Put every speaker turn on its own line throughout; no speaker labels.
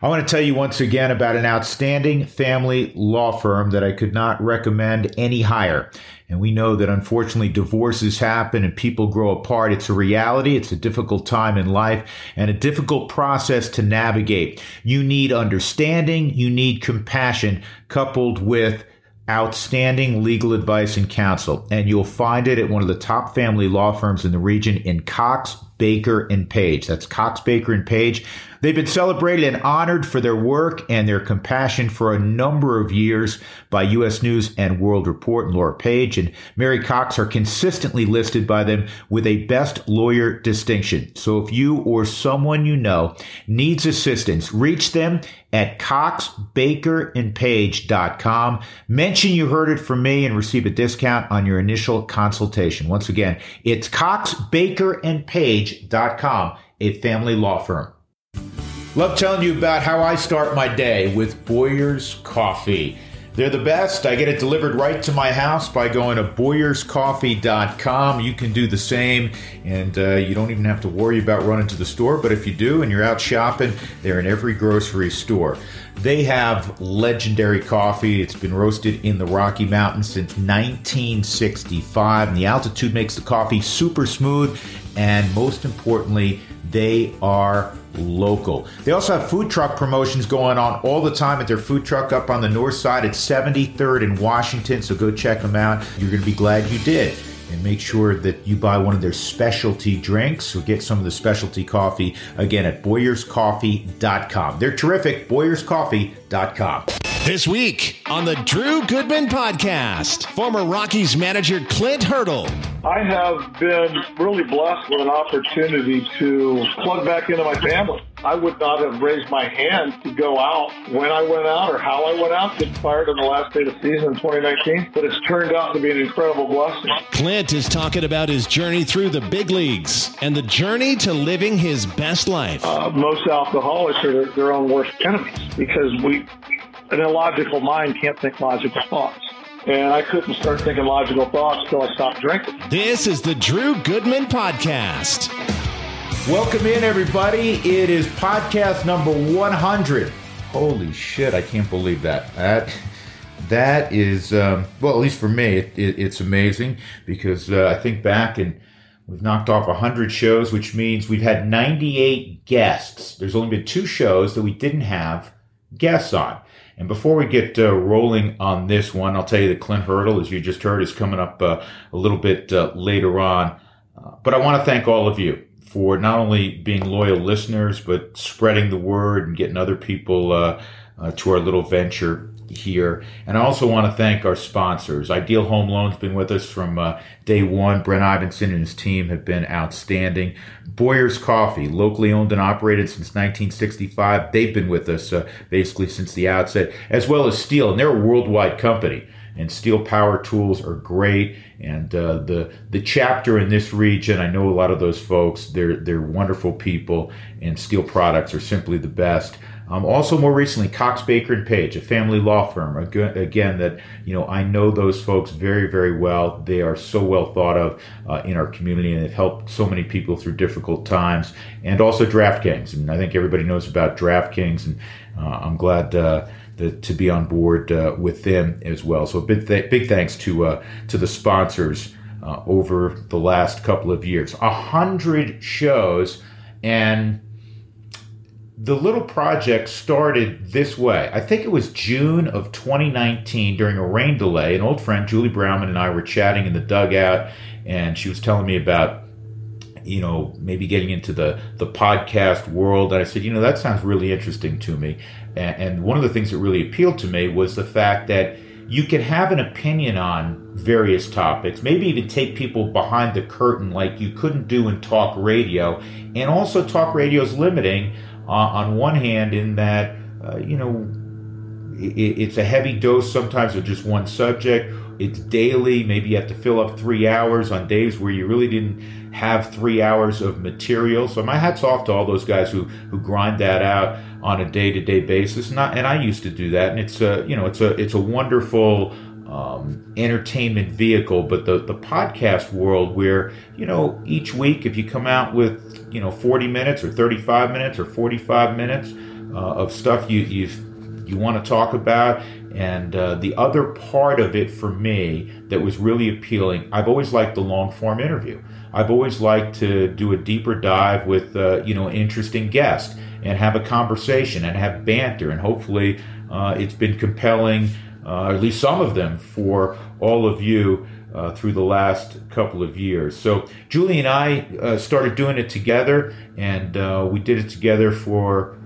I want to tell you once again about an outstanding family law firm that I could not recommend any higher. And we know that unfortunately divorces happen and people grow apart. It's a reality. It's a difficult time in life and a difficult process to navigate. You need understanding. You need compassion coupled with outstanding legal advice and counsel. And you'll find it at one of the top family law firms in the region in Cox, Baker, and Page. That's Cox, Baker, and Page. They've been celebrated and honored for their work and their compassion for a number of years by U.S. News and World Report and Laura Page and Mary Cox are consistently listed by them with a best lawyer distinction. So if you or someone you know needs assistance, reach them at coxbakerandpage.com. Mention you heard it from me and receive a discount on your initial consultation. Once again, it's coxbakerandpage.com, a family law firm. Love telling you about how I start my day with Boyer's Coffee. They're the best. I get it delivered right to my house by going to boyerscoffee.com. You can do the same, and uh, you don't even have to worry about running to the store. But if you do and you're out shopping, they're in every grocery store. They have legendary coffee. It's been roasted in the Rocky Mountains since 1965, and the altitude makes the coffee super smooth, and most importantly, they are local. They also have food truck promotions going on all the time at their food truck up on the north side at 73rd in Washington. So go check them out. You're going to be glad you did. And make sure that you buy one of their specialty drinks or get some of the specialty coffee again at boyerscoffee.com. They're terrific. Boyerscoffee.com.
This week on the Drew Goodman Podcast, former Rockies manager Clint Hurdle.
I have been really blessed with an opportunity to plug back into my family. I would not have raised my hand to go out when I went out or how I went out, get fired on the last day of the season in 2019, but it's turned out to be an incredible blessing.
Clint is talking about his journey through the big leagues and the journey to living his best life.
Uh, most alcoholics are their, their own worst enemies because we an illogical mind can't think logical thoughts. And I couldn't start thinking logical thoughts until I stopped drinking.
This is the Drew Goodman Podcast.
Welcome in, everybody. It is podcast number 100. Holy shit, I can't believe that. That that is um, well, at least for me, it, it, it's amazing because uh, I think back and we've knocked off 100 shows, which means we've had 98 guests. There's only been two shows that we didn't have guests on. And before we get uh, rolling on this one, I'll tell you that Clint Hurdle, as you just heard, is coming up uh, a little bit uh, later on. Uh, but I want to thank all of you for not only being loyal listeners, but spreading the word and getting other people uh, uh, to our little venture here. And I also want to thank our sponsors. Ideal Home Loans been with us from uh, day one. Brent Ivinson and his team have been outstanding. Boyer's Coffee, locally owned and operated since 1965. They've been with us uh, basically since the outset, as well as Stihl, and they're a worldwide company. And Stihl Power Tools are great, and uh, the the chapter in this region, I know a lot of those folks. They're they're wonderful people, and Stihl products are simply the best. Um, also, more recently, Cox Baker and Page, a family law firm. Again, that you know, I know those folks very, very well. They are so well thought of uh, in our community, and they've helped so many people through difficult times. And also DraftKings, and I think everybody knows about DraftKings, and uh, I'm glad. Uh, to be on board uh, with them as well. So big, th- big thanks to uh, to the sponsors uh, over the last couple of years. A hundred shows, and the little project started this way. I think it was June of 2019 during a rain delay. An old friend, Julie Brownman, and I were chatting in the dugout, and she was telling me about, you know, maybe getting into the, the podcast world. And I said, you know, that sounds really interesting to me. And, and one of the things that really appealed to me was the fact that you can have an opinion on various topics, maybe even take people behind the curtain like you couldn't do in talk radio. And also, talk radio is limiting uh, on one hand, in that, uh, you know, it, it's a heavy dose sometimes of just one subject. It's daily. Maybe you have to fill up three hours on days where you really didn't have three hours of material. So my hat's off to all those guys who who grind that out on a day to day basis. And I, and I used to do that. And it's a you know it's a it's a wonderful um, entertainment vehicle, but the, the podcast world where, you know, each week if you come out with, you know, 40 minutes or 35 minutes or 45 minutes, uh, of stuff you you you want to talk about. And uh, the other part of it for me that was really appealing, I've always liked the long form interview. I've always liked to do a deeper dive with uh, you know an interesting guest and have a conversation and have banter and hopefully uh, it's been compelling, uh, at least some of them, for all of you. Uh, through the last couple of years. So Julie and I uh, started doing it together, and uh, we did it together for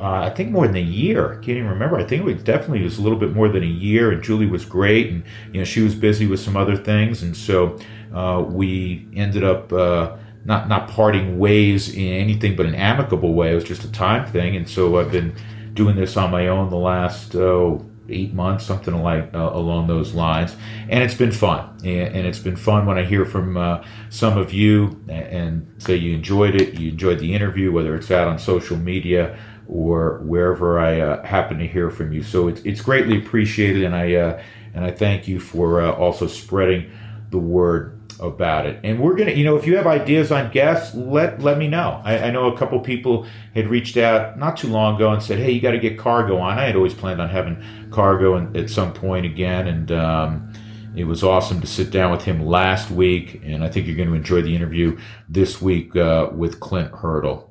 uh, I think more than a year. I can't even remember. I think it was definitely was a little bit more than a year. And Julie was great, and you know she was busy with some other things, and so uh, we ended up uh, not not parting ways in anything but an amicable way. It was just a time thing, and so I've been doing this on my own the last oh, eight months, something like uh, along those lines, and it's been fun. And, it's been fun when I hear from uh, some of you and, and say you enjoyed it, you enjoyed the interview, whether it's out on social media or wherever I uh, happen to hear from you. So it's it's greatly appreciated, and I uh, and I thank you for uh, also spreading the word about it. And we're gonna, you know, if you have ideas on guests, let let me know. I, I know a couple people had reached out not too long ago and said, "Hey, you got to get Cargo on." I had always planned on having Cargo in, at some point again, and. Um, it was awesome to sit down with him last week, and I think you're going to enjoy the interview this week uh, with Clint Hurdle.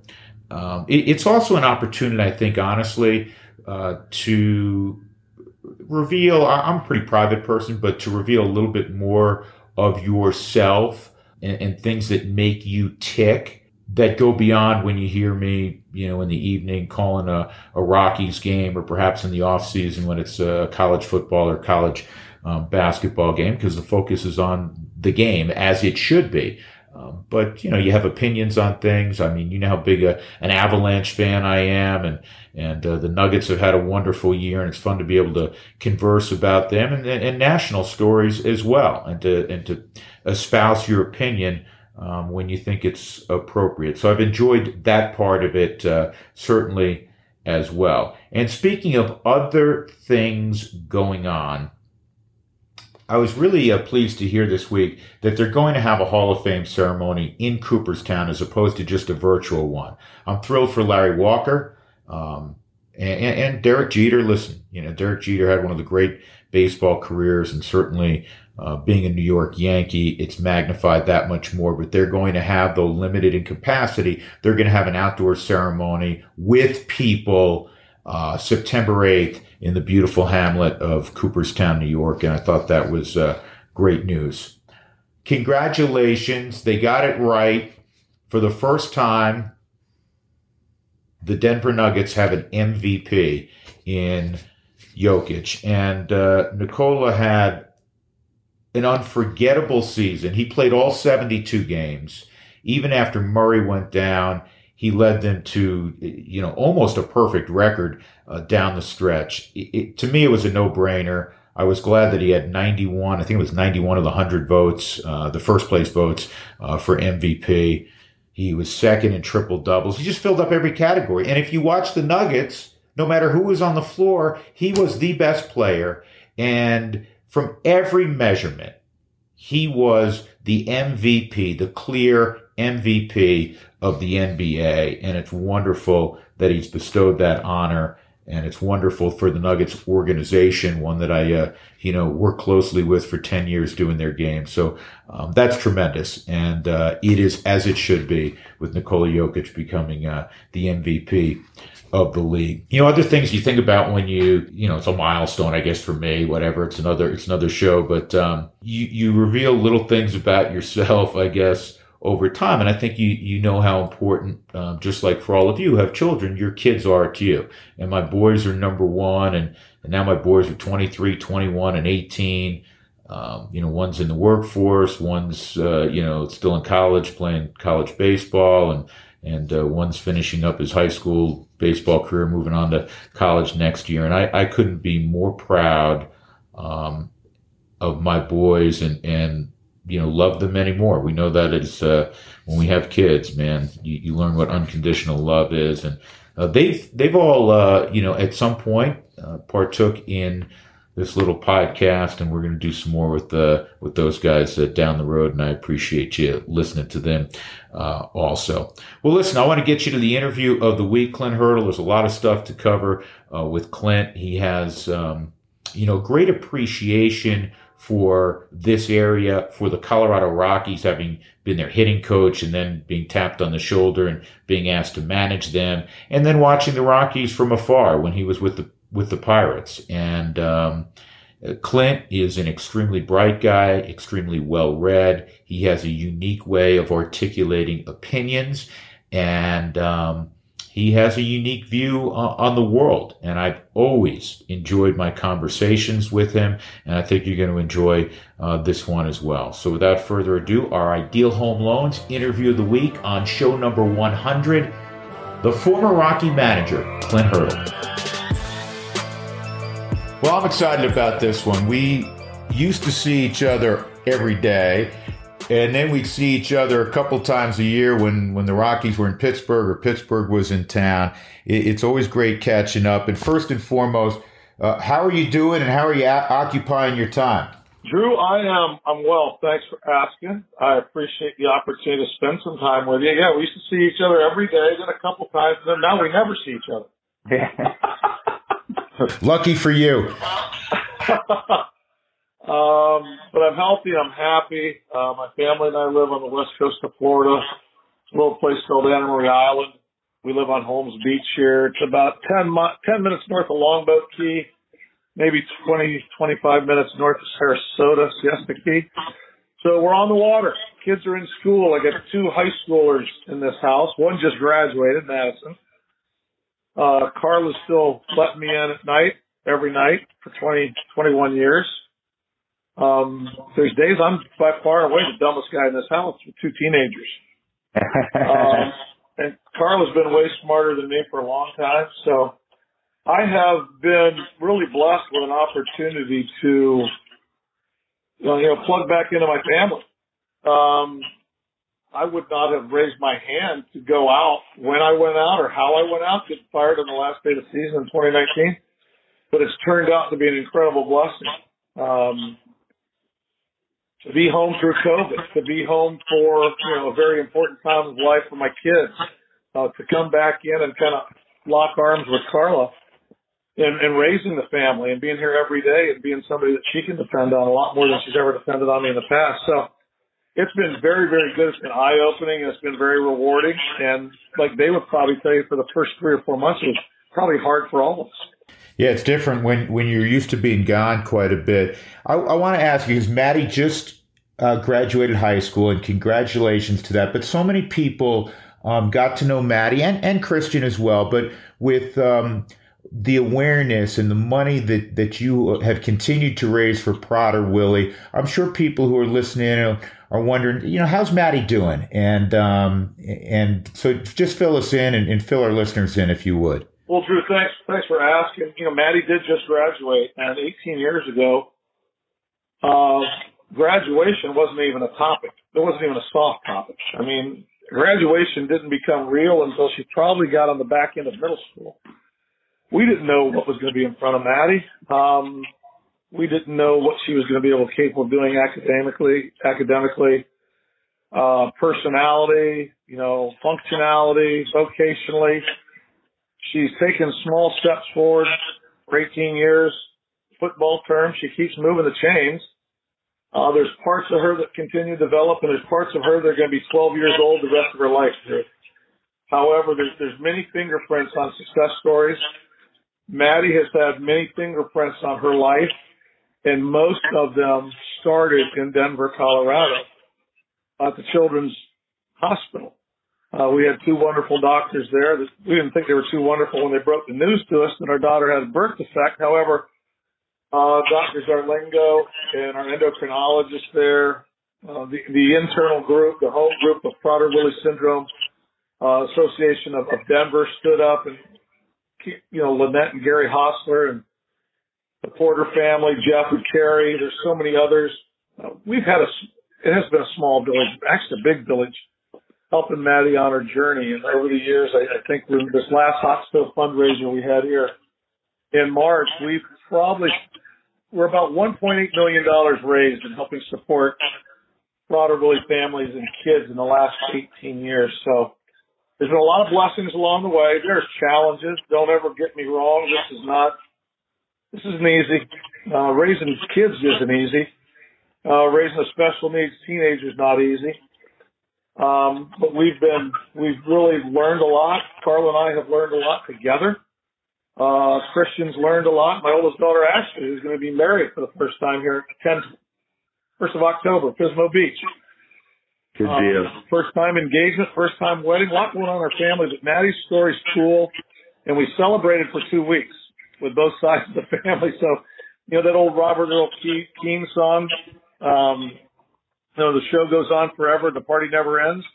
Um, it, it's also an opportunity, I think, honestly, uh, to reveal. I'm a pretty private person, but to reveal a little bit more of yourself and, and things that make you tick that go beyond when you hear me, you know, in the evening calling a, a Rockies game or perhaps in the off season when it's a college football or college um, basketball game because the focus is on the game as it should be. Um, but you know, you have opinions on things. I mean, you know how big a, an Avalanche fan I am, and and uh, the Nuggets have had a wonderful year, and it's fun to be able to converse about them and, and national stories as well, and to and to espouse your opinion um, when you think it's appropriate. So I've enjoyed that part of it uh, certainly as well. And speaking of other things going on. I was really uh, pleased to hear this week that they're going to have a Hall of Fame ceremony in Cooperstown as opposed to just a virtual one. I'm thrilled for Larry Walker um, and, and, Derek Jeter. Listen, you know, Derek Jeter had one of the great baseball careers, and certainly uh, being a New York Yankee, it's magnified that much more. But they're going to have, though limited in capacity, they're going to have an outdoor ceremony with people uh, September 8th in the beautiful hamlet of Cooperstown, New York. And I thought that was uh, great news. Congratulations. They got it right. For the first time, the Denver Nuggets have an MVP in Jokic. And uh, Nikola had an unforgettable season. He played all 72 games. Even after Murray went down, he led them to, you know, almost a perfect record uh, down the stretch. It, it, to me, it was a no-brainer. I was glad that he had 91. I think it was 91 of the 100 votes, uh, the first place votes uh, for MVP. He was second in triple doubles. He just filled up every category. And if you watch the Nuggets, no matter who was on the floor, he was the best player. And from every measurement, he was the MVP, the clear MVP of the NBA. And it's wonderful that he's bestowed that honor. And it's wonderful for the Nuggets organization, one that I, uh, you know, work closely with for 10 years doing their game. So um, that's tremendous. And uh, it is as it should be with Nikola Jokic becoming uh, the MVP of the league. You know, other things you think about when you, you know, it's a milestone, I guess, for me, whatever. It's another, it's another show, but um, you, you reveal little things about yourself, I guess, over time. And I think you, you know how important, um, just like for all of you who have children, your kids are to you. And my boys are number one. And, and now my boys are 23, 21, and 18. Um, you know, one's in the workforce, one's, uh, you know, still in college playing college baseball and, and uh, one's finishing up his high school baseball career, moving on to college next year. And I, I couldn't be more proud, um, of my boys and, and you know love them anymore. We know that it's uh, when we have kids, man, you, you, learn what unconditional love is, and uh, they've they've all uh, you know at some point uh, partook in this little podcast, and we're going to do some more with uh, with those guys uh, down the road. And I appreciate you listening to them uh, also. Well, listen, I want to get you to the interview of the week, Clint Hurdle. There's a lot of stuff to cover uh, with Clint. He has, um, you know, great appreciation for this area, for the Colorado Rockies, having been their hitting coach and then being tapped on the shoulder and being asked to manage them, and then watching the Rockies from afar when he was with the with the Pirates. And um, Clint is an extremely bright guy, extremely well read. He has a unique way of articulating opinions, and um, he has a unique view uh, on the world. And I've always enjoyed my conversations with him, and I think you're going to enjoy uh, this one as well. So, without further ado, our Ideal Home Loans interview of the week on show number 100 the former Rocky manager, Clint Hurdle. Well, I'm excited about this one. We used to see each other every day, and then we'd see each other a couple times a year when, when the Rockies were in Pittsburgh or Pittsburgh was in town. It, it's always great catching up. And first and foremost, uh, how are you doing and how are you a- occupying your time?
Drew, I am. I'm well. Thanks for asking. I appreciate the opportunity to spend some time with you. Yeah, we used to see each other every day, then a couple times, and then now we never see each other.
Lucky for you.
um, but I'm healthy. I'm happy. Uh, my family and I live on the west coast of Florida, a little place called Anna Maria Island. We live on Holmes Beach here. It's about 10, 10 minutes north of Longboat Key, maybe 20, 25 minutes north of Sarasota, Siesta Key. So we're on the water. Kids are in school. I got two high schoolers in this house. One just graduated, Madison. Uh, Carla's still letting me in at night, every night for 20, 21 years. Um, there's days I'm by far away the dumbest guy in this house with two teenagers. um, and Carla has been way smarter than me for a long time. So I have been really blessed with an opportunity to, you know, plug back into my family. Um, I would not have raised my hand to go out when I went out or how I went out, get fired on the last day of the season in 2019. But it's turned out to be an incredible blessing. Um, to be home through COVID, to be home for, you know, a very important time of life for my kids, uh, to come back in and kind of lock arms with Carla and, and raising the family and being here every day and being somebody that she can depend on a lot more than she's ever depended on me in the past. So, it's been very, very good. It's been eye opening. It's been very rewarding. And like they would probably tell you for the first three or four months, it was probably hard for all of us.
Yeah, it's different when, when you're used to being gone quite a bit. I, I want to ask you, because Maddie just uh, graduated high school, and congratulations to that. But so many people um, got to know Maddie and, and Christian as well. But with um, the awareness and the money that, that you have continued to raise for Prader-Willi, I'm sure people who are listening are wondering, you know, how's Maddie doing? And um, and so just fill us in and, and, fill our listeners in if you would.
Well, Drew, thanks thanks for asking. You know, Maddie did just graduate, and 18 years ago, uh, graduation wasn't even a topic. It wasn't even a soft topic. I mean, graduation didn't become real until she probably got on the back end of middle school. We didn't know what was going to be in front of Maddie. Um, we didn't know what she was going to be able capable of doing academically, academically, uh, personality, you know, functionality, vocationally. She's taken small steps forward for 18 years. Football term, she keeps moving the chains. Uh, there's parts of her that continue to develop, and there's parts of her that are going to be 12 years old the rest of her life. However, there's there's many fingerprints on success stories. Maddie has had many fingerprints on her life and most of them started in Denver, Colorado, at the Children's Hospital. Uh, we had two wonderful doctors there. We didn't think they were too wonderful when they broke the news to us that our daughter had a birth defect. However, uh, Dr. Zarlingo and our endocrinologist there, uh, the, the internal group, the whole group of Prader-Willi Syndrome uh, Association of, of Denver stood up and, you know, Lynette and Gary Hostler and the Porter family, Jeff and Carrie. There's so many others. Uh, we've had a, it has been a small village, actually a big village, helping Maddie on her journey. And over the years, I, I think this last hot stove fundraiser we had here in March, we've probably we're about 1.8 million dollars raised in helping support Prader-Willi families and kids in the last 18 years. So there's been a lot of blessings along the way. There's challenges. Don't ever get me wrong. This is not. This isn't easy. Uh, raising kids isn't easy. Uh, raising a special needs teenager is not easy. Um, but we've been, we've really learned a lot. Carla and I have learned a lot together. Uh, Christian's learned a lot. My oldest daughter, Ashley, is going to be married for the first time here at 10, 1st of October, Pismo Beach.
Good um, deal.
First time engagement, first time wedding, a lot going on in our family, but Maddie's story's cool. And we celebrated for two weeks with both sides of the family. So, you know, that old Robert Earl Keen song, um, you know, the show goes on forever, the party never ends.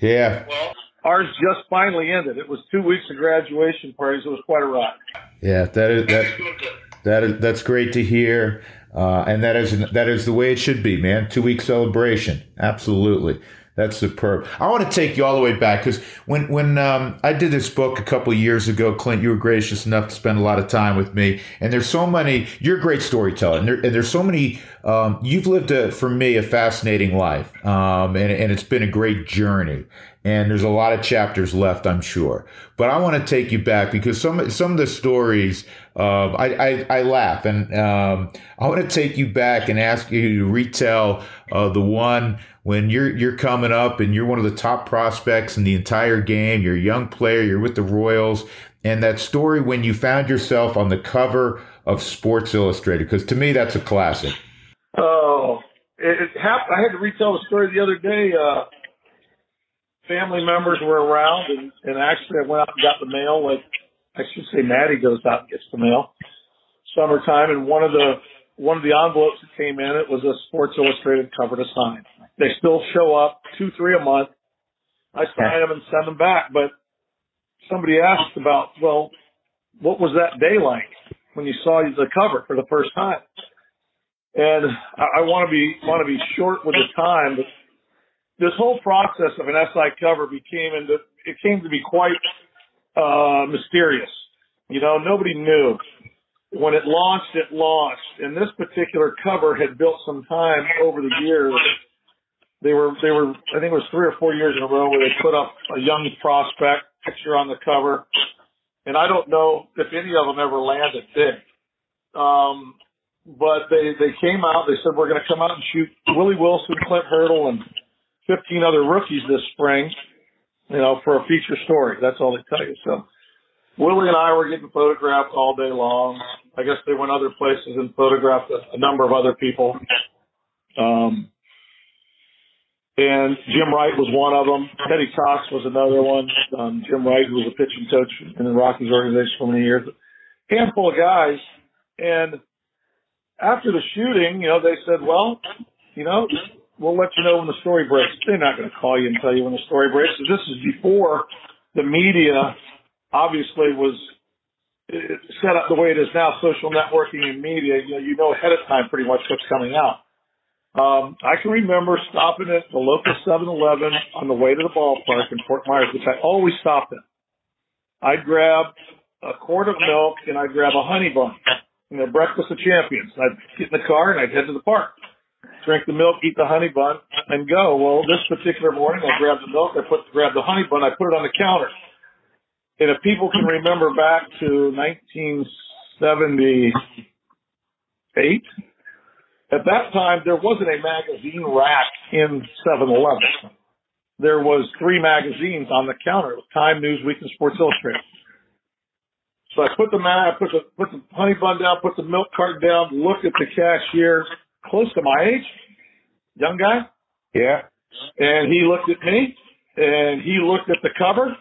Yeah.
Well, Ours just finally ended. It was two weeks of graduation parties. It was quite a ride.
Yeah, that is that that is that's great to hear, uh, and that is that is the way it should be, man. Two week celebration, absolutely. That's superb. I want to take you all the way back because when when um, I did this book a couple years ago, Clint, you were gracious enough to spend a lot of time with me. And there's so many. You're a great storyteller, and, there, and there's so many. Um, you've lived a, for me a fascinating life, um, and, and it's been a great journey and there's a lot of chapters left, I'm sure. But I want to take you back because some some of the stories, uh, I, I, I laugh, and um, I want to take you back and ask you to retell uh, the one when you're you're coming up and you're one of the top prospects in the entire game. You're a young player. You're with the Royals, and that story when you found yourself on the cover of Sports Illustrated. Because to me, that's a classic.
Oh, it, it happened. I had to retell the story the other day. Uh, family members were around, and, and actually I went out and got the mail. Like I should say, Maddie goes out and gets the mail. Summertime, and one of the one of the envelopes that came in, it was a Sports Illustrated cover to sign. They still show up two, three a month. I sign them and send them back. But somebody asked about, well, what was that day like when you saw the cover for the first time? And I, I want to be want to be short with the time, but this whole process of an SI cover became into it came to be quite uh, mysterious. You know, nobody knew. When it launched, it launched, and this particular cover had built some time over the years. They were they were I think it was three or four years in a row where they put up a young prospect picture on the cover, and I don't know if any of them ever landed big. Um, but they they came out. They said we're going to come out and shoot Willie Wilson, Clint Hurdle, and 15 other rookies this spring, you know, for a feature story. That's all they tell you. So Willie and I were getting photographed all day long. I guess they went other places and photographed a, a number of other people. Um, and Jim Wright was one of them. Teddy Cox was another one. Um, Jim Wright, who was a pitching coach in the Rockies organization for many years. A Handful of guys. And after the shooting, you know, they said, well, you know, we'll let you know when the story breaks. They're not going to call you and tell you when the story breaks. This is before the media obviously was set up the way it is now, social networking and media. You know, you know ahead of time pretty much what's coming out. Um, I can remember stopping at the local 7-Eleven on the way to the ballpark in Fort Myers, which I always stopped at. I'd grab a quart of milk and I'd grab a honey bun, you know, breakfast of champions. I'd get in the car and I'd head to the park drink the milk, eat the honey bun, and go. Well, this particular morning, I grabbed the milk, I put grabbed the honey bun, I put it on the counter. And if people can remember back to 1978, at that time there wasn't a magazine rack in 7-Eleven. There was three magazines on the counter: Time, Newsweek, and Sports Illustrated. So I put the I put the put the honey bun down, put the milk cart down, looked at the cashier, close to my age, young guy.
Yeah.
And he looked at me and he looked at the cover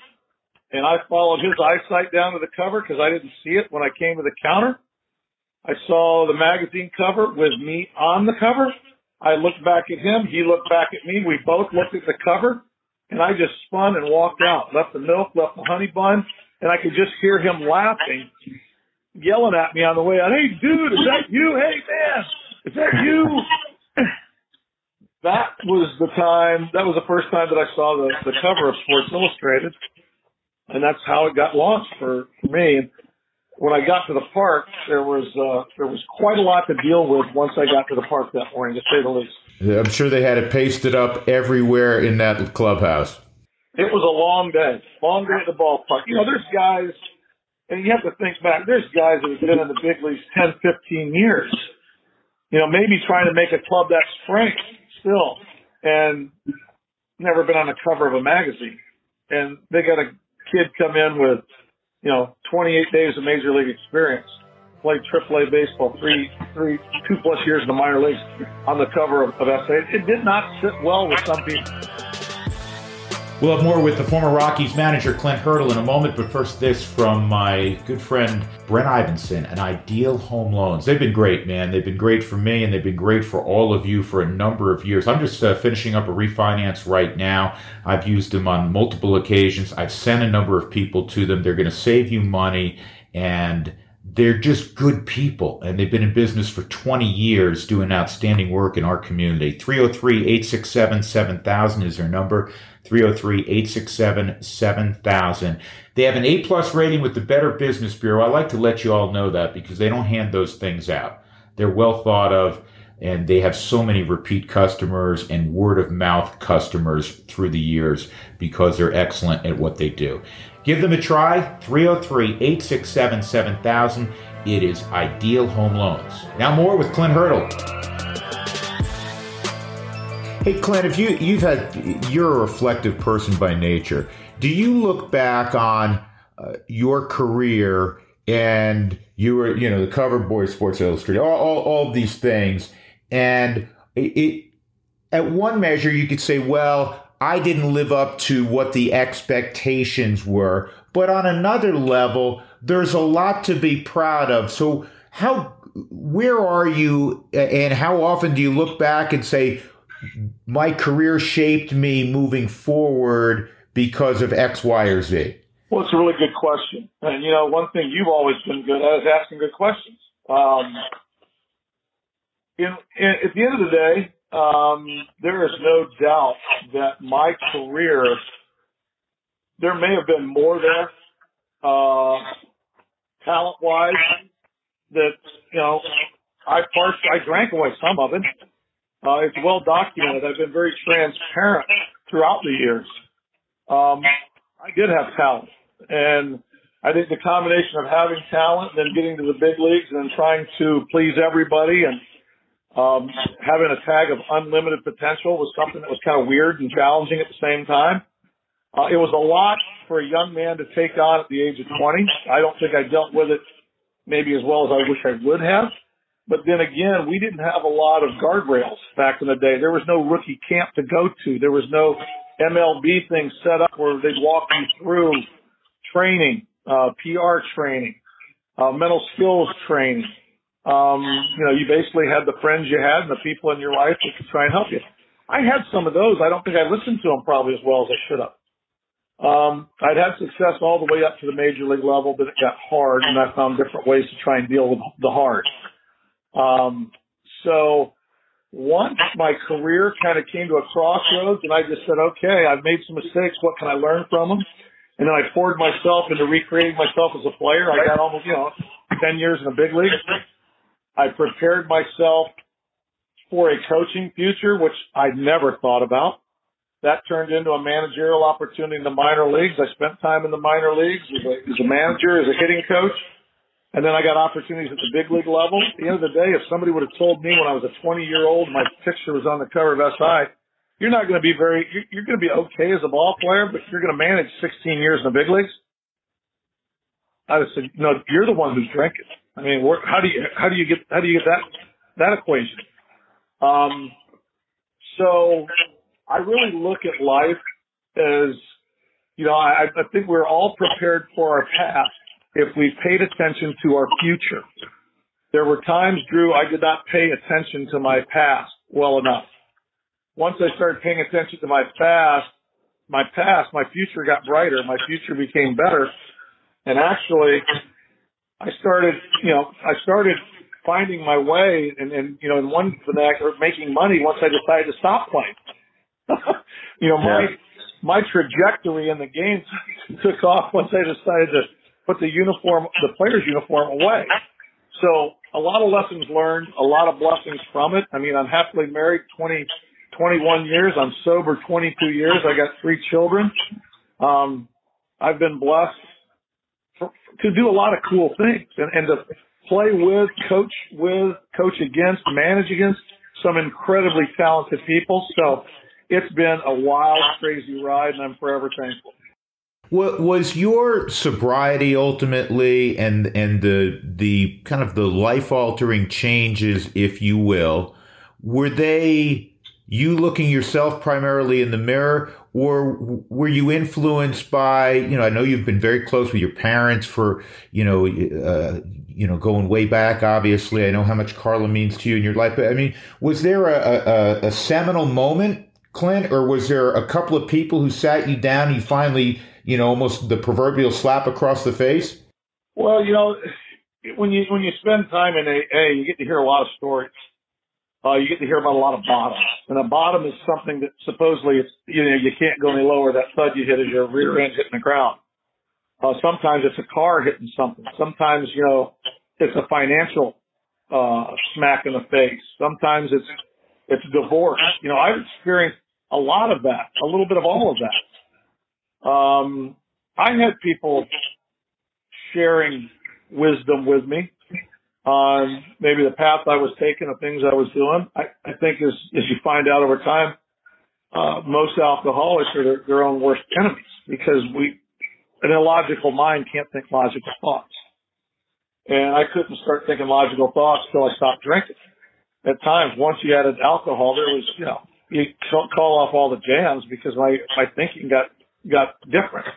and I followed his eyesight down to the cover because I didn't see it when I came to the counter. I saw the magazine cover with me on the cover. I looked back at him. He looked back at me. We both looked at the cover and I just spun and walked out, left the milk, left the honey bun, and I could just hear him laughing, yelling at me on the way out. Hey, dude, is that you? Hey, man, is that you? that was the time, that was the first time that I saw the, the cover of Sports Illustrated. And that's how it got launched for, for me. And when I got to the park, there was uh, there was quite a lot to deal with once I got to the park that morning, to say the least.
I'm sure they had it pasted up everywhere in that clubhouse.
It was a long day, long day at the ballpark. You know, there's guys, and you have to think back. There's guys that have been in the big leagues 10, 15 years. You know, maybe trying to make a club that strength still, and never been on the cover of a magazine. And they got a kid come in with, you know, 28 days of major league experience, played AAA baseball, three, three, two plus years in the minor leagues on the cover of, of SI. It did not sit well with some people.
We'll have more with the former Rockies manager Clint Hurdle in a moment, but first, this from my good friend Brent Ivinson and Ideal Home Loans. They've been great, man. They've been great for me, and they've been great for all of you for a number of years. I'm just uh, finishing up a refinance right now. I've used them on multiple occasions. I've sent a number of people to them. They're going to save you money, and they're just good people and they've been in business for 20 years doing outstanding work in our community. 303 867 7000 is their number. 303 867 7000. They have an A plus rating with the Better Business Bureau. I like to let you all know that because they don't hand those things out. They're well thought of and they have so many repeat customers and word of mouth customers through the years because they're excellent at what they do. Give them a try 303 867 7000. It is Ideal Home Loans. Now, more with Clint Hurdle. Hey, Clint, if you you've had you're a reflective person by nature. Do you look back on uh, your career and you were you know the cover boy Sports Illustrated, all, all, all these things, and it, it at one measure you could say, well, I didn't live up to what the expectations were, but on another level, there's a lot to be proud of. So how where are you and how often do you look back and say my career shaped me moving forward because of X, Y, or Z?
Well, it's a really good question. And, you know, one thing you've always been good at is asking good questions. Um, in, in, at the end of the day, um, there is no doubt that my career, there may have been more there, uh, talent wise, that, you know, I parsed, I drank away some of it. Uh, it's well documented. I've been very transparent throughout the years. Um, I did have talent and I think the combination of having talent and then getting to the big leagues and then trying to please everybody and um, having a tag of unlimited potential was something that was kind of weird and challenging at the same time. Uh, it was a lot for a young man to take on at the age of 20. I don't think I dealt with it maybe as well as I wish I would have. But then again, we didn't have a lot of guardrails back in the day. There was no rookie camp to go to. There was no MLB thing set up where they'd walk you through training, uh, PR training, uh, mental skills training. Um, you know, you basically had the friends you had and the people in your life that could try and help you. I had some of those. I don't think I listened to them probably as well as I should have. Um, I'd had success all the way up to the major league level, but it got hard, and I found different ways to try and deal with the hard. Um, so once my career kind of came to a crossroads and I just said, okay, I've made some mistakes. What can I learn from them? And then I poured myself into recreating myself as a player. I got almost, you know, 10 years in the big league. I prepared myself for a coaching future, which I'd never thought about. That turned into a managerial opportunity in the minor leagues. I spent time in the minor leagues as a, as a manager, as a hitting coach. And then I got opportunities at the big league level. At the end of the day, if somebody would have told me when I was a 20 year old, my picture was on the cover of SI, you're not going to be very, you're, going to be okay as a ball player, but you're going to manage 16 years in the big leagues. I would say, no, you're the one who's drinking. I mean, how do you, how do you get, how do you get that, that equation? Um, so I really look at life as, you know, I, I think we're all prepared for our past if we paid attention to our future. There were times, Drew, I did not pay attention to my past well enough. Once I started paying attention to my past, my past, my future got brighter, my future became better. And actually, I started, you know, I started finding my way and, and you know, in one vernacular, making money once I decided to stop playing. you know, my, my trajectory in the game took off once I decided to put the uniform, the player's uniform away. So a lot of lessons learned, a lot of blessings from it. I mean, I'm happily married 20, 21 years. I'm sober 22 years. I got three children. Um, I've been blessed for, to do a lot of cool things and, and to play with, coach with, coach against, manage against some incredibly talented people. So it's been a wild, crazy ride, and I'm forever thankful.
Was your sobriety ultimately, and and the the kind of the life altering changes, if you will, were they you looking yourself primarily in the mirror, or were you influenced by you know? I know you've been very close with your parents for you know uh, you know going way back. Obviously, I know how much Carla means to you in your life. But I mean, was there a, a, a seminal moment, Clint, or was there a couple of people who sat you down and you finally you know, almost the proverbial slap across the face?
Well, you know, when you when you spend time in AA, you get to hear a lot of stories. Uh, you get to hear about a lot of bottoms, and a bottom is something that supposedly it's you know you can't go any lower. That thud you hit is your rear end hitting the ground. Uh, sometimes it's a car hitting something. Sometimes you know it's a financial uh, smack in the face. Sometimes it's it's divorce. You know, I've experienced a lot of that, a little bit of all of that. Um, I had people sharing wisdom with me on maybe the path I was taking, the things I was doing. I, I think as, as you find out over time, uh, most alcoholics are their, their own worst enemies because we, an illogical mind can't think logical thoughts. And I couldn't start thinking logical thoughts until I stopped drinking. At times, once you added alcohol, there was, you know, you call off all the jams because my, my thinking got got different.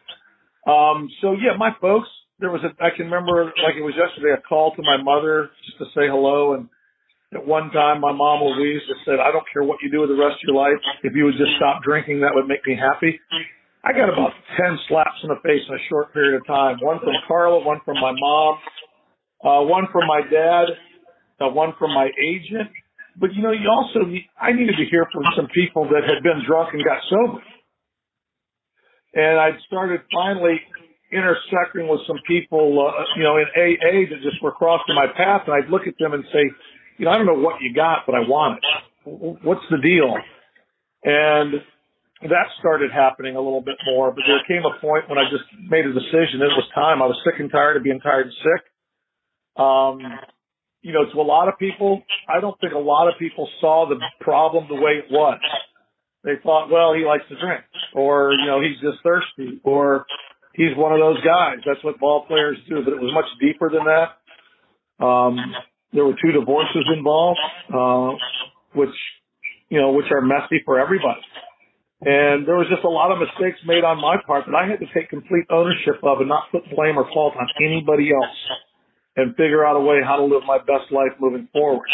Um, so yeah, my folks, there was a, I can remember like it was yesterday, a call to my mother just to say hello. And at one time, my mom Louise just said, I don't care what you do with the rest of your life. If you would just stop drinking, that would make me happy. I got about 10 slaps in the face in a short period of time. One from Carla, one from my mom, uh, one from my dad, uh, one from my agent. But you know, you also, I needed to hear from some people that had been drunk and got sober. And I'd started finally intersecting with some people, uh, you know, in AA that just were crossing my path. And I'd look at them and say, you know, I don't know what you got, but I want it. What's the deal? And that started happening a little bit more, but there came a point when I just made a decision. It was time. I was sick and tired of being tired and sick. Um, you know, to a lot of people, I don't think a lot of people saw the problem the way it was they thought, well, he likes to drink, or you know, he's just thirsty, or he's one of those guys. That's what ball players do. But it was much deeper than that. Um, there were two divorces involved, uh, which you know, which are messy for everybody. And there was just a lot of mistakes made on my part that I had to take complete ownership of and not put blame or fault on anybody else and figure out a way how to live my best life moving forward.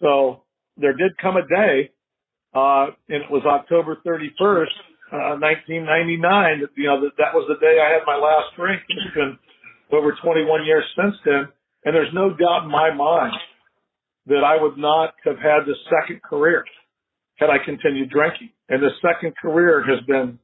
So there did come a day uh, and it was October 31st, uh, 1999. That, you know, that, that was the day I had my last drink. It's been over 21 years since then. And there's no doubt in my mind that I would not have had the second career had I continued drinking. And the second career has been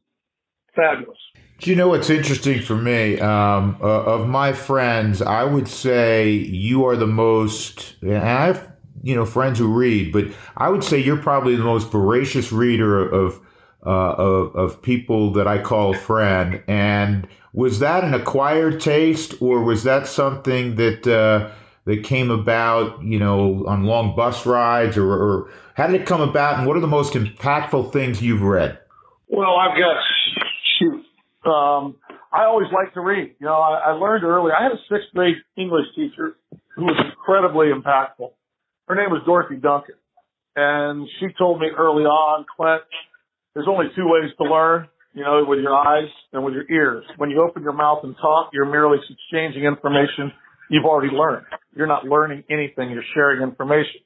fabulous.
Do you know what's interesting for me? Um, uh, of my friends, I would say you are the most, and I've you know friends who read, but I would say you're probably the most voracious reader of uh, of, of people that I call friend. And was that an acquired taste, or was that something that uh, that came about, you know, on long bus rides, or, or how did it come about? And what are the most impactful things you've read?
Well, I've got shoot. Um, I always like to read. You know, I, I learned early. I had a sixth grade English teacher who was incredibly impactful her name was Dorothy Duncan. And she told me early on, Clint, there's only two ways to learn, you know, with your eyes and with your ears. When you open your mouth and talk, you're merely exchanging information you've already learned. You're not learning anything, you're sharing information.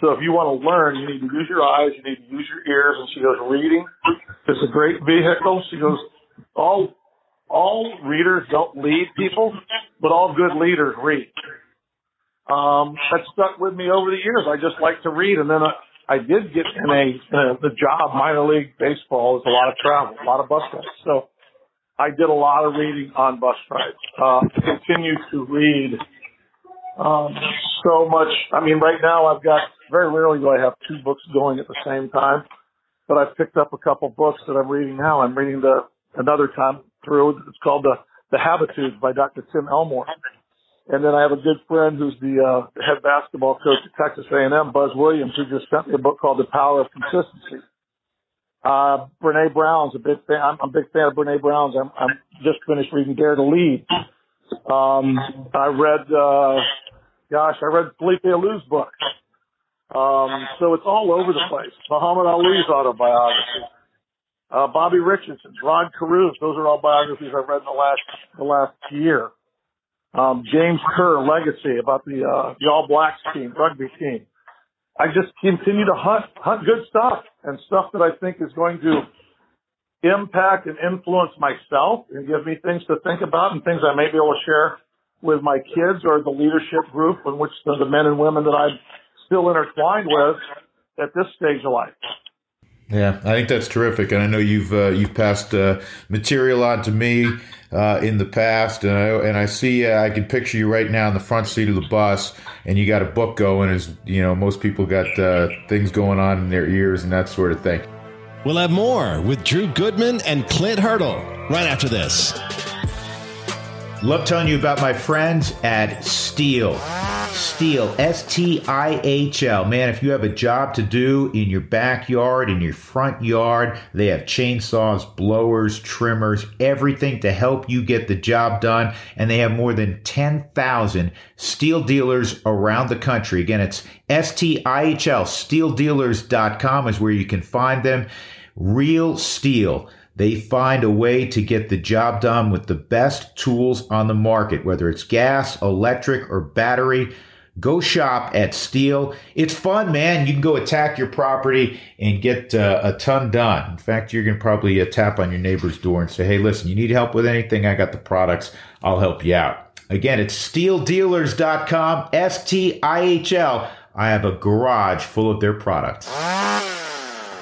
So if you want to learn, you need to use your eyes, you need to use your ears. And she goes, reading is a great vehicle. She goes, all, all readers don't lead people, but all good leaders read um, that stuck with me over the years. I just like to read, and then I, I did get in a uh, the job minor league baseball is a lot of travel, a lot of bus rides. So I did a lot of reading on bus rides. Uh, continue to read um, so much. I mean, right now I've got very rarely do I have two books going at the same time, but I've picked up a couple books that I'm reading now. I'm reading the another time through. It's called the the Habitudes by Dr. Tim Elmore. And then I have a good friend who's the uh, head basketball coach at Texas A&M, Buzz Williams, who just sent me a book called The Power of Consistency. Uh, Brene Brown's a big fan. I'm, I'm a big fan of Brene Brown's. I'm, I'm just finished reading Dare to Lead. Um, I read, uh, gosh, I read Felipe Alou's book. Um, so it's all over the place. Muhammad Ali's autobiography. Uh, Bobby Richardson's, Rod Carew. Those are all biographies I've read in the last, the last year. Um, James Kerr, Legacy about the, uh, the All Blacks team, rugby team. I just continue to hunt, hunt good stuff and stuff that I think is going to impact and influence myself and give me things to think about and things I may be able to share with my kids or the leadership group in which the, the men and women that I'm still intertwined with at this stage of life.
Yeah, I think that's terrific, and I know you've uh, you've passed uh, material on to me uh, in the past, and I, and I see uh, I can picture you right now in the front seat of the bus, and you got a book going. As you know, most people got uh, things going on in their ears and that sort of thing.
We'll have more with Drew Goodman and Clint Hurdle right after this.
Love telling you about my friends at Stihl. Stihl, S T I H L. Man, if you have a job to do in your backyard, in your front yard, they have chainsaws, blowers, trimmers, everything to help you get the job done. And they have more than 10,000 Stihl dealers around the country. Again, it's S T I H L. StihlDealers.com is where you can find them. Real Stihl. They find a way to get the job done with the best tools on the market, whether it's gas, electric, or battery. Go shop at Stihl. It's fun, man. You can go attack your property and get uh, a ton done. In fact, you're going to probably uh, tap on your neighbor's door and say, hey, listen, you need help with anything? I got the products. I'll help you out. Again, it's StihlDealers.com, S T I H L. I have a garage full of their products.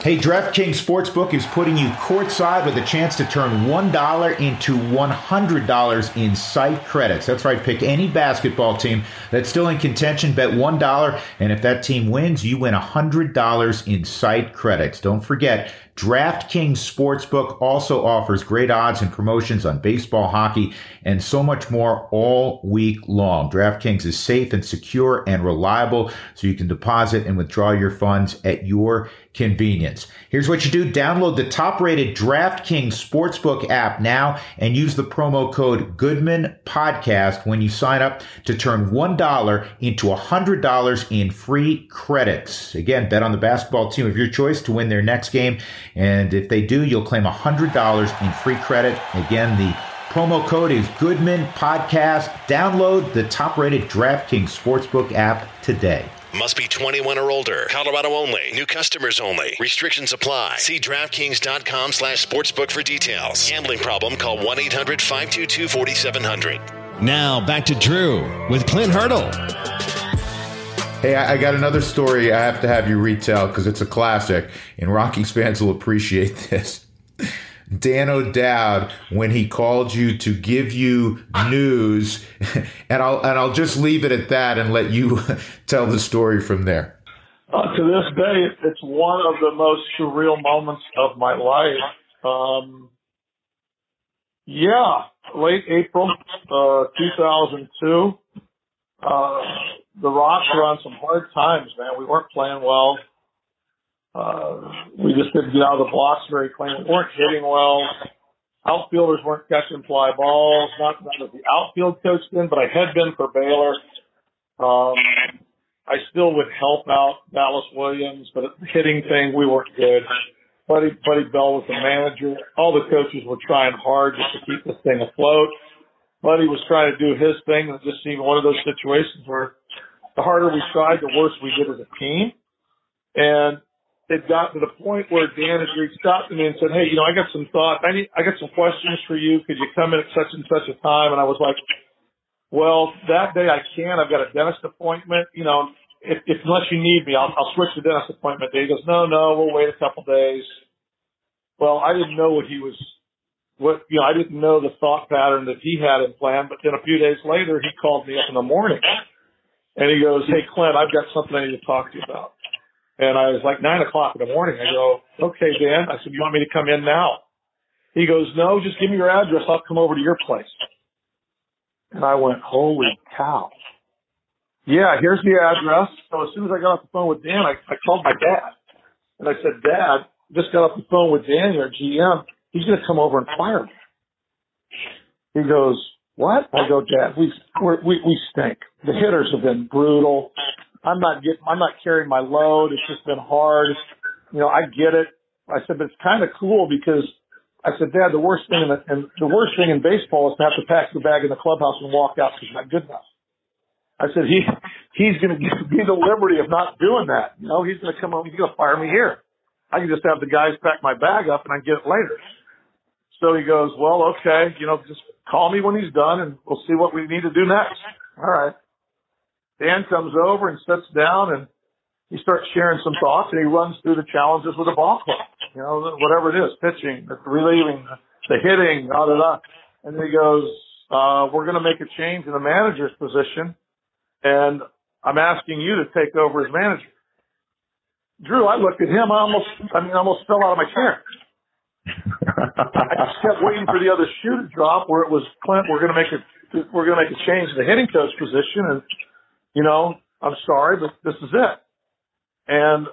Hey, DraftKings Sportsbook is putting you courtside with a chance to turn $1 into $100 in site credits. That's right, pick any basketball team that's still in contention, bet $1, and if that team wins, you win $100 in site credits. Don't forget, DraftKings Sportsbook also offers great odds and promotions on baseball, hockey, and so much more all week long. DraftKings is safe and secure and reliable, so you can deposit and withdraw your funds at your convenience. Here's what you do. Download the top rated DraftKings Sportsbook app now and use the promo code Goodman Podcast when you sign up to turn $1 into $100 in free credits. Again, bet on the basketball team of your choice to win their next game. And if they do, you'll claim $100 in free credit. Again, the promo code is Goodman Podcast. Download the top rated DraftKings Sportsbook app today.
Must be 21 or older. Colorado only. New customers only. Restrictions apply. See DraftKings.com slash sportsbook for details. Gambling problem? Call 1-800-522-4700. Now back to Drew with Clint Hurdle.
Hey, I, I got another story I have to have you retell because it's a classic, and Rockies fans will appreciate this. Dan O'Dowd when he called you to give you news, and I'll and I'll just leave it at that and let you tell the story from there.
Uh, to this day, it's one of the most surreal moments of my life. Um, yeah, late April, uh, 2002. Uh, the Rocks were on some hard times, man. We weren't playing well. Uh, we just didn't get out of the blocks very clean. We weren't hitting well. Outfielders weren't catching fly balls. Not that the outfield coach then, but I had been for Baylor. Um, I still would help out Dallas Williams, but the hitting thing, we weren't good. Buddy, Buddy Bell was the manager. All the coaches were trying hard just to keep this thing afloat. Buddy was trying to do his thing, it just seemed one of those situations where the harder we tried, the worse we did as a team. And it got to the point where Dan had reached out to me and said, Hey, you know, I got some thoughts. I need, I got some questions for you. Could you come in at such and such a time? And I was like, well, that day I can. I've got a dentist appointment. You know, if, if unless you need me, I'll, I'll switch the dentist appointment day. He goes, no, no, we'll wait a couple days. Well, I didn't know what he was what you know, I didn't know the thought pattern that he had in plan. But then a few days later, he called me up in the morning, and he goes, "Hey, Clint, I've got something I need to talk to you about." And I was like nine o'clock in the morning. I go, "Okay, Dan." I said, "You want me to come in now?" He goes, "No, just give me your address. I'll come over to your place." And I went, "Holy cow!" Yeah, here's the address. So as soon as I got off the phone with Dan, I, I called my dad, and I said, "Dad, just got off the phone with Dan, your GM." He's going to come over and fire me. He goes, what? I go, Dad, we we we stink. The hitters have been brutal. I'm not getting, I'm not carrying my load. It's just been hard. You know, I get it. I said, but it's kind of cool because I said, Dad, the worst thing in the, and the worst thing in baseball is to have to pack your bag in the clubhouse and walk out because you're not good enough. I said, he, he's going to give me the liberty of not doing that. You know, he's going to come home, he's going to fire me here. I can just have the guys pack my bag up and I get it later. So he goes, well, okay, you know, just call me when he's done and we'll see what we need to do next. All right. Dan comes over and sits down and he starts sharing some thoughts and he runs through the challenges with the ball club, you know, whatever it is, pitching, the relieving, the hitting, da da da. And he goes, uh, we're going to make a change in the manager's position and I'm asking you to take over as manager. Drew, I looked at him. I almost, I mean, I almost fell out of my chair. I just kept waiting for the other shoe to drop where it was Clint, we're going to make a, we're going to make a change in the hitting coach position. And, you know, I'm sorry, but this is it. And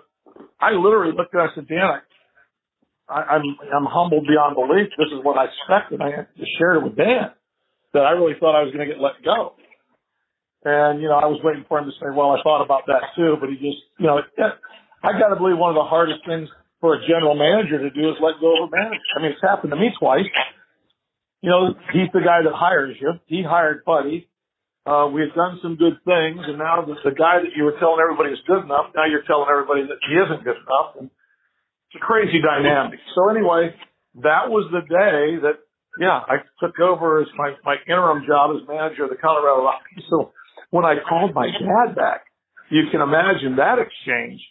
I literally looked at it, I said, Dan, I, I'm, I'm humbled beyond belief. This is what I expected. I just shared it with Dan that I really thought I was going to get let go. And, you know, I was waiting for him to say, well, I thought about that too, but he just, you know, I got to believe one of the hardest things for a general manager to do is let go of a manager. I mean, it's happened to me twice. You know, he's the guy that hires you. He hired Buddy. Uh, we've done some good things, and now the, the guy that you were telling everybody is good enough, now you're telling everybody that he isn't good enough. And it's a crazy dynamic. So anyway, that was the day that, yeah, I took over as my, my interim job as manager of the Colorado Rockies. So when I called my dad back, you can imagine that exchange.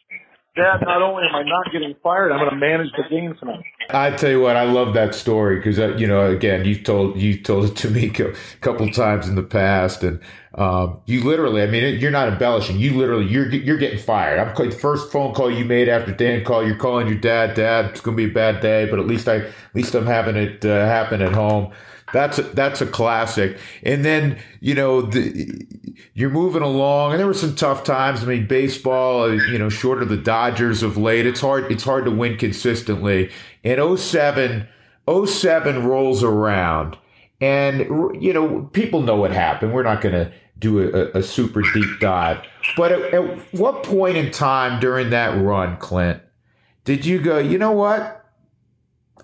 Dad, not only am I not getting fired, I'm going to manage the game tonight.
I tell you what, I love that story because uh, you know, again, you've told you told it to me a couple times in the past, and um, you literally, I mean, you're not embellishing. You literally, you're you're getting fired. I'm the first phone call you made after Dan called. You're calling your dad. Dad, it's going to be a bad day, but at least I, at least I'm having it uh, happen at home. That's a, that's a classic. And then you know the, you're moving along, and there were some tough times. I mean, baseball, uh, you know, short of the Dodgers of late, it's hard it's hard to win consistently. And 07, 07 rolls around, and you know people know what happened. We're not going to do a, a, super deep dive. But at, at what point in time during that run, Clint, did you go? You know what?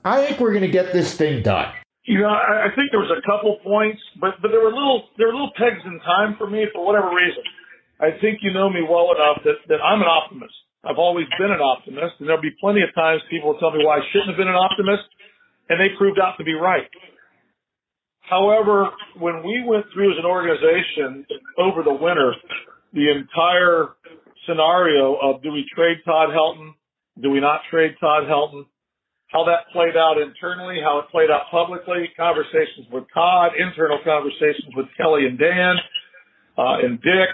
I think we're going to get this thing done.
You know, I, I think there was a couple points, but but there were little there were little pegs in time for me for whatever reason. I think you know me well enough that that I'm an optimist. I've always been an optimist, and there'll be plenty of times people will tell me why I shouldn't have been an optimist, and they proved out to be right. However, when we went through as an organization over the winter, the entire scenario of do we trade Todd Helton? Do we not trade Todd Helton? How that played out internally, how it played out publicly, conversations with Todd, internal conversations with Keli and Dan, uh, and Dick,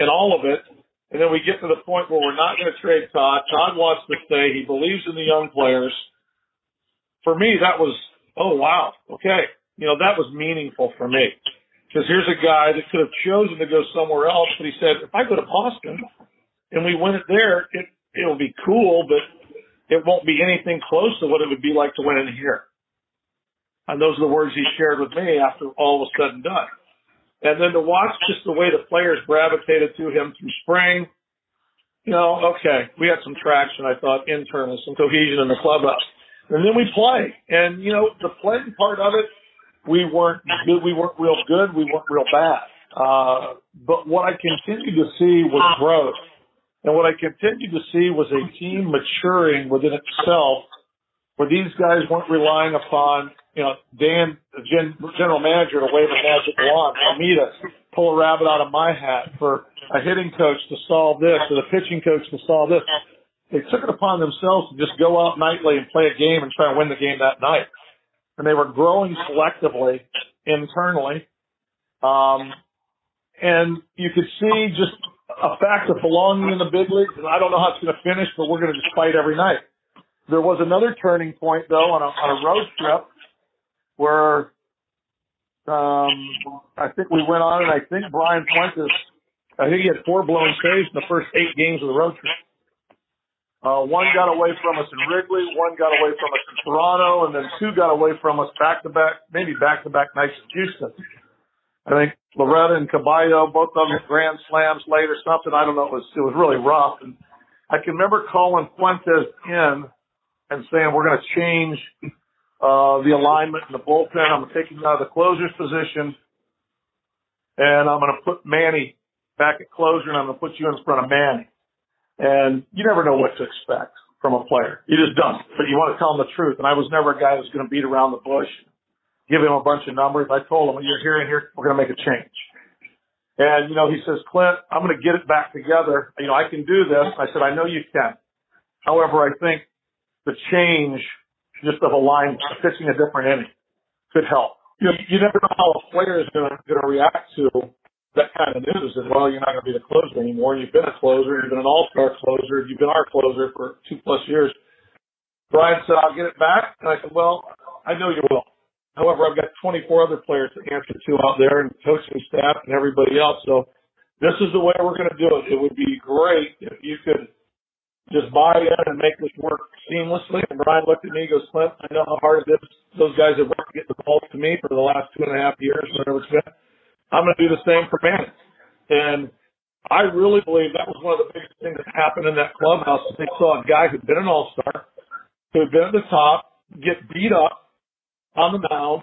and all of it. And then we get to the point where we're not going to trade Todd. Todd wants to stay. He believes in the young players. For me, that was, oh wow, okay. You know, that was meaningful for me. Because here's a guy that could have chosen to go somewhere else, but he said, if I go to Boston and we win it there, it, it'll be cool, but it won't be anything close to what it would be like to win in here. And those are the words he shared with me after all was said and done. And then to watch just the way the players gravitated to him through spring, you know, okay, we had some traction, I thought, internally, some cohesion in the clubhouse. And then we play. And, you know, the playing part of it, we weren't good, we weren't real good, we weren't real bad. Uh, but what I continued to see was growth. And what I continued to see was a team maturing within itself where these guys weren't relying upon, you know, Dan, the gen, general manager, to wave a magic wand, for me to pull a rabbit out of my hat, for a hitting coach to solve this, or the pitching coach to solve this. They took it upon themselves to just go out nightly and play a game and try and win the game that night. and they were growing collectively internally. Um, and you could see just a fact of belonging in the big leagues. And I don't know how it's going to finish, but we're going to just fight every night. There was another turning point though on a, on a road trip where um, I think we went on and I think Brian Fuentes, I think he had four blown saves in the first eight games of the road trip. Uh, one got away from us in Wrigley, one got away from us in Toronto, and then two got away from us back to back, maybe back to back nights in Houston. I think Loretta and Caballo, both of them grand slams late or something. I don't know. It was, it was really rough. And I can remember calling Fuentes in and saying, we're going to change, uh, the alignment in the bullpen. I'm taking out of the closer's position and I'm going to put Manny back at closer and I'm going to put you in front of Manny. And you never know what to expect from a player. You just don't. But you want to tell them the truth. And I was never a guy that's going to beat around the bush, give him a bunch of numbers. I told him, you're here and here, we're going to make a change. And, you know, he says, Clint, I'm going to get it back together. You know, I can do this. I said, I know you can. However, I think the change just of a line, pitching a different inning could help. You, know, you never know how a player is going to react to that kind of news that, well, you're not going to be the closer anymore. You've been a closer. You've been an all-star closer. You've been our closer for two plus years. Brian said, I'll get it back. And I said, well, I know you will. However, I've got 24 other players to answer to out there and coaching staff and everybody else. So this is the way we're going to do it. It would be great if you could just buy in and make this work seamlessly. And Brian looked at me and goes, Clint, I know how hard it is. Those guys have worked to get the ball to me for the last two and a half years, whatever it's been. I'm going to do the same for Manny. And I really believe that was one of the biggest things that happened in that clubhouse. They saw a guy who'd been an all-star, who had been at the top, get beat up on the mound,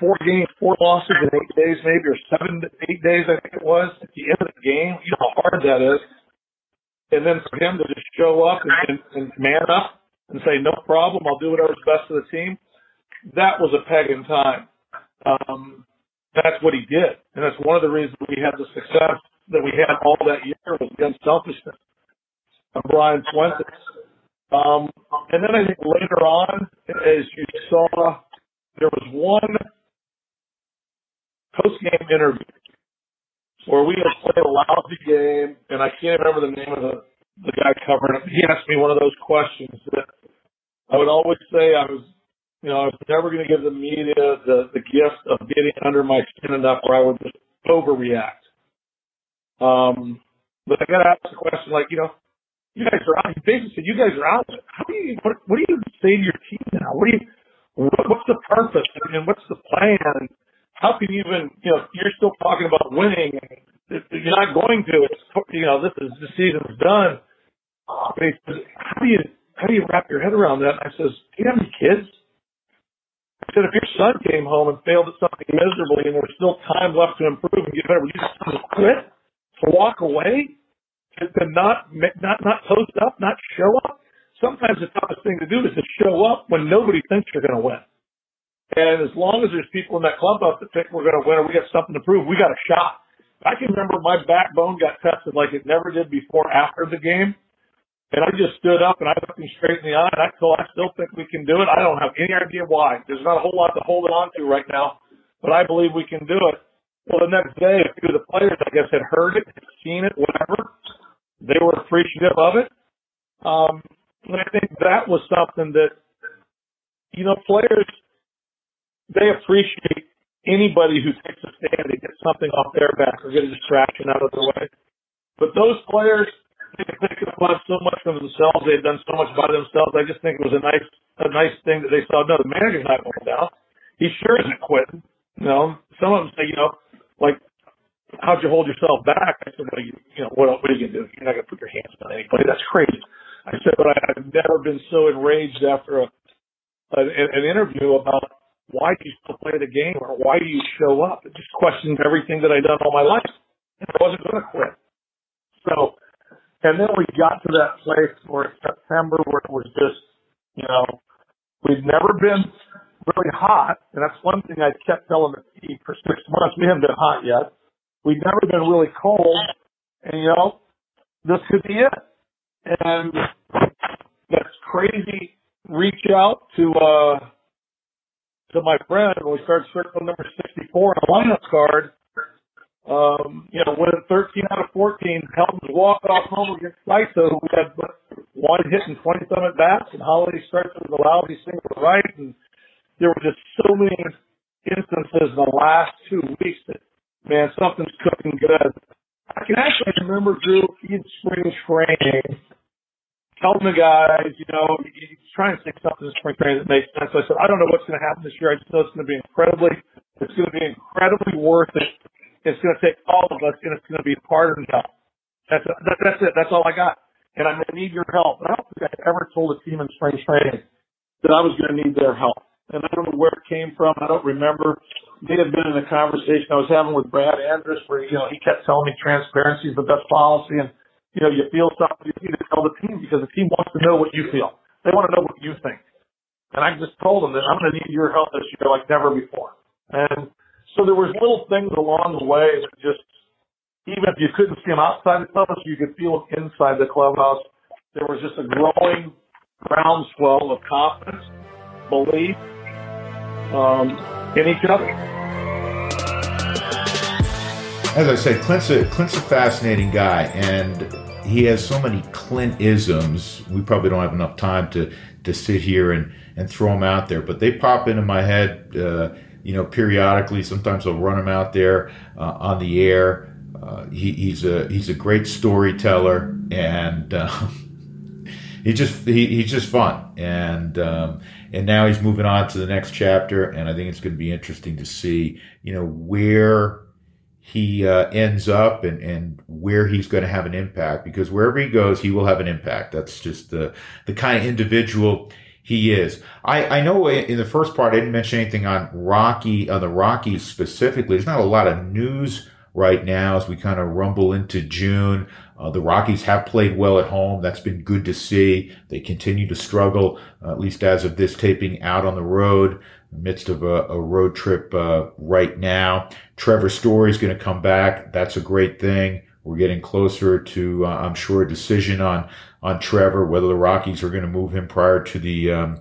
four games, four losses in eight days, maybe, or seven, eight days, I think it was, at the end of the game. You know how hard that is. And then for him to just show up and, and, and man up and say, no problem, I'll do whatever's best for the team. That was a peg in time. Um, that's what he did. And that's one of the reasons we had the success that we had all that year was the unselfishness of Brian Fuentes. Um, and then I think later on, as you saw, there was one post-game interview where we had played a lousy game, and I can't remember the name of the, the guy covering it. He asked me one of those questions that I would always say I was you know, I was never going to give the media the, the gift of getting under my skin enough where I would just overreact. Um, but I got to ask the question, like, you know, you guys are out. He basically said, "You guys are out. How do you? What, what do you say to your team now? What do you? What, what's the purpose and what's the plan? How can you even? You know, you're still talking about winning. And you're not going to. It's you know, this is the season's done. But he says, "How do you? How do you wrap your head around that?" And I says, "Do you have any kids?" I said, if your son came home and failed at something miserably and there's still time left to improve and get better, would you just quit? To walk away? To, to not, not, not post up, not show up? Sometimes the toughest thing to do is to show up when nobody thinks you're going to win. And as long as there's people in that clubhouse that think we're going to win or we got something to prove, we got a shot. I can remember my backbone got tested like it never did before after the game. And I just stood up and I looked him straight in the eye and I told I still think we can do it. I don't have any idea why. There's not a whole lot to hold it on to right now, but I believe we can do it. Well, the next day, a few of the players, I guess, had heard it, seen it, whatever. They were appreciative of it. Um, and I think that was something that, you know, players, they appreciate anybody who takes a stand and gets something off their back or get a distraction out of their way. But those players, they could have so much for themselves. They've done so much by themselves. I just think it was a nice, a nice thing that they saw. No, the manager's not going down. He sure isn't quitting. You know, some of them say, you know, like, how'd you hold yourself back? I said, well, you, you know, what, what are you going to do? You're not going to put your hands on anybody. That's crazy. I said, but I, I've never been so enraged after a, a an interview about why do you still play the game or why do you show up? It just questions everything that I've done all my life. I wasn't going to quit. So and then we got to that place where September where it was just, you know, we'd never been really hot. And that's one thing I kept telling the team for six months. We haven't been hot yet. We'd never been really cold. And, you know, this could be it. And that's crazy reach out to, uh, to my friend when we started circle number 64 on a lineup card. Um, you know, winning 13 out of 14, Helton's walk-off home against Saito, who had one hit and 20 some at bats, and Holliday starts with a lousy single right, and there were just so many instances in the last two weeks that, man, something's cooking good. I can actually remember Drew in spring training telling the guys, you know, he's trying to think something in spring training that makes sense. So I said, I don't know what's going to happen this year. I just know it's going to be incredibly, it's going to be incredibly worth it. It's going to take all of us, and it's going to be part of help. That's it. That, that's it. That's all I got. And I'm going to need your help. And I don't think I ever told a team in spring training that I was going to need their help. And I don't know where it came from. I don't remember. May have been in a conversation I was having with Brad Andress where, you know, he kept telling me transparency is the best policy. And you know, you feel something, you need to tell the team because the team wants to know what you feel. They want to know what you think. And I just told them that I'm going to need your help this year like never before. And so there was little things along the way that just, even if you couldn't see them outside the clubhouse, you could feel them inside the clubhouse. There was just a growing groundswell of confidence, belief um, each other.
As I said, Clint's a, Clint's a fascinating guy, and he has so many Clint-isms. We probably don't have enough time to, to sit here and, and throw them out there, but they pop into my head, uh, you know, periodically. Sometimes I'll run them out there uh, on the air. Uh, he, he's a he's a great storyteller, and um, he just he, he's just fun. And um, and now he's moving on to the next chapter, and I think it's going to be interesting to see, you know, where he uh, ends up and, and where he's going to have an impact because wherever he goes, he will have an impact. That's just the, the kind of individual he is. I, I know in the first part, I didn't mention anything on Rocky, on the Rockies specifically. There's not a lot of news right now as we kind of rumble into June. Uh, the Rockies have played well at home. That's been good to see. They continue to struggle, uh, at least as of this taping, out on the road midst of a, a road trip uh, right now. Trevor Story is going to come back. That's a great thing. We're getting closer to, uh, I'm sure, a decision on on Trevor whether the Rockies are going to move him prior to the um,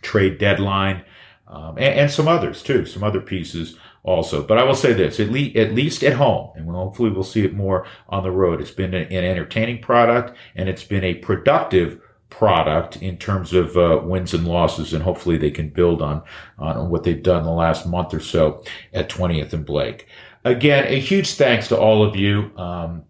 trade deadline, um, and, and, some others too, some other pieces also. But I will say this: at least at least at home, and hopefully we'll see it more on the road. It's been an, an entertaining product, and it's been a productive product in terms of uh, wins and losses, and hopefully they can build on on what they've done the last month or so at 20th and Blake. Again, a huge thanks to all of you. Um,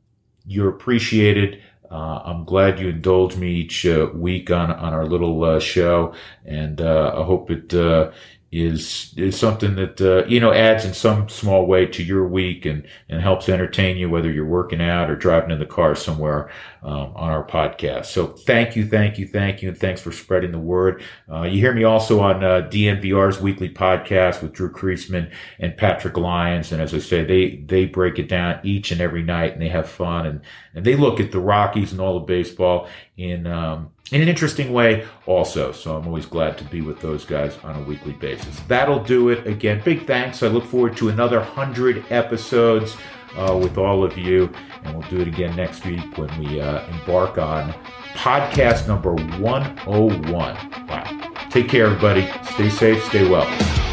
you're appreciated. Uh, I'm glad you indulge me each uh, week on on our little uh, show, and uh, I hope it uh, is is something that uh, you know adds in some small way to your week and and helps entertain you whether you're working out or driving in the car somewhere um, on our podcast. So thank you, thank you, thank you, and thanks for spreading the word. Uh, you hear me also on uh, DNVR's weekly podcast with Drew Creasman and Patrick Lyons, and as I say, they they break it down each and every night, and they have fun and and they look at the Rockies and all the baseball in. Um, in an interesting way also. So I'm always glad to be with those guys on a weekly basis. That'll do it. Again, big thanks. I look forward to another 100 episodes uh, with all of you. And we'll do it again next week when we uh, embark on podcast number 101. Wow. Take care, everybody. Stay safe, stay well.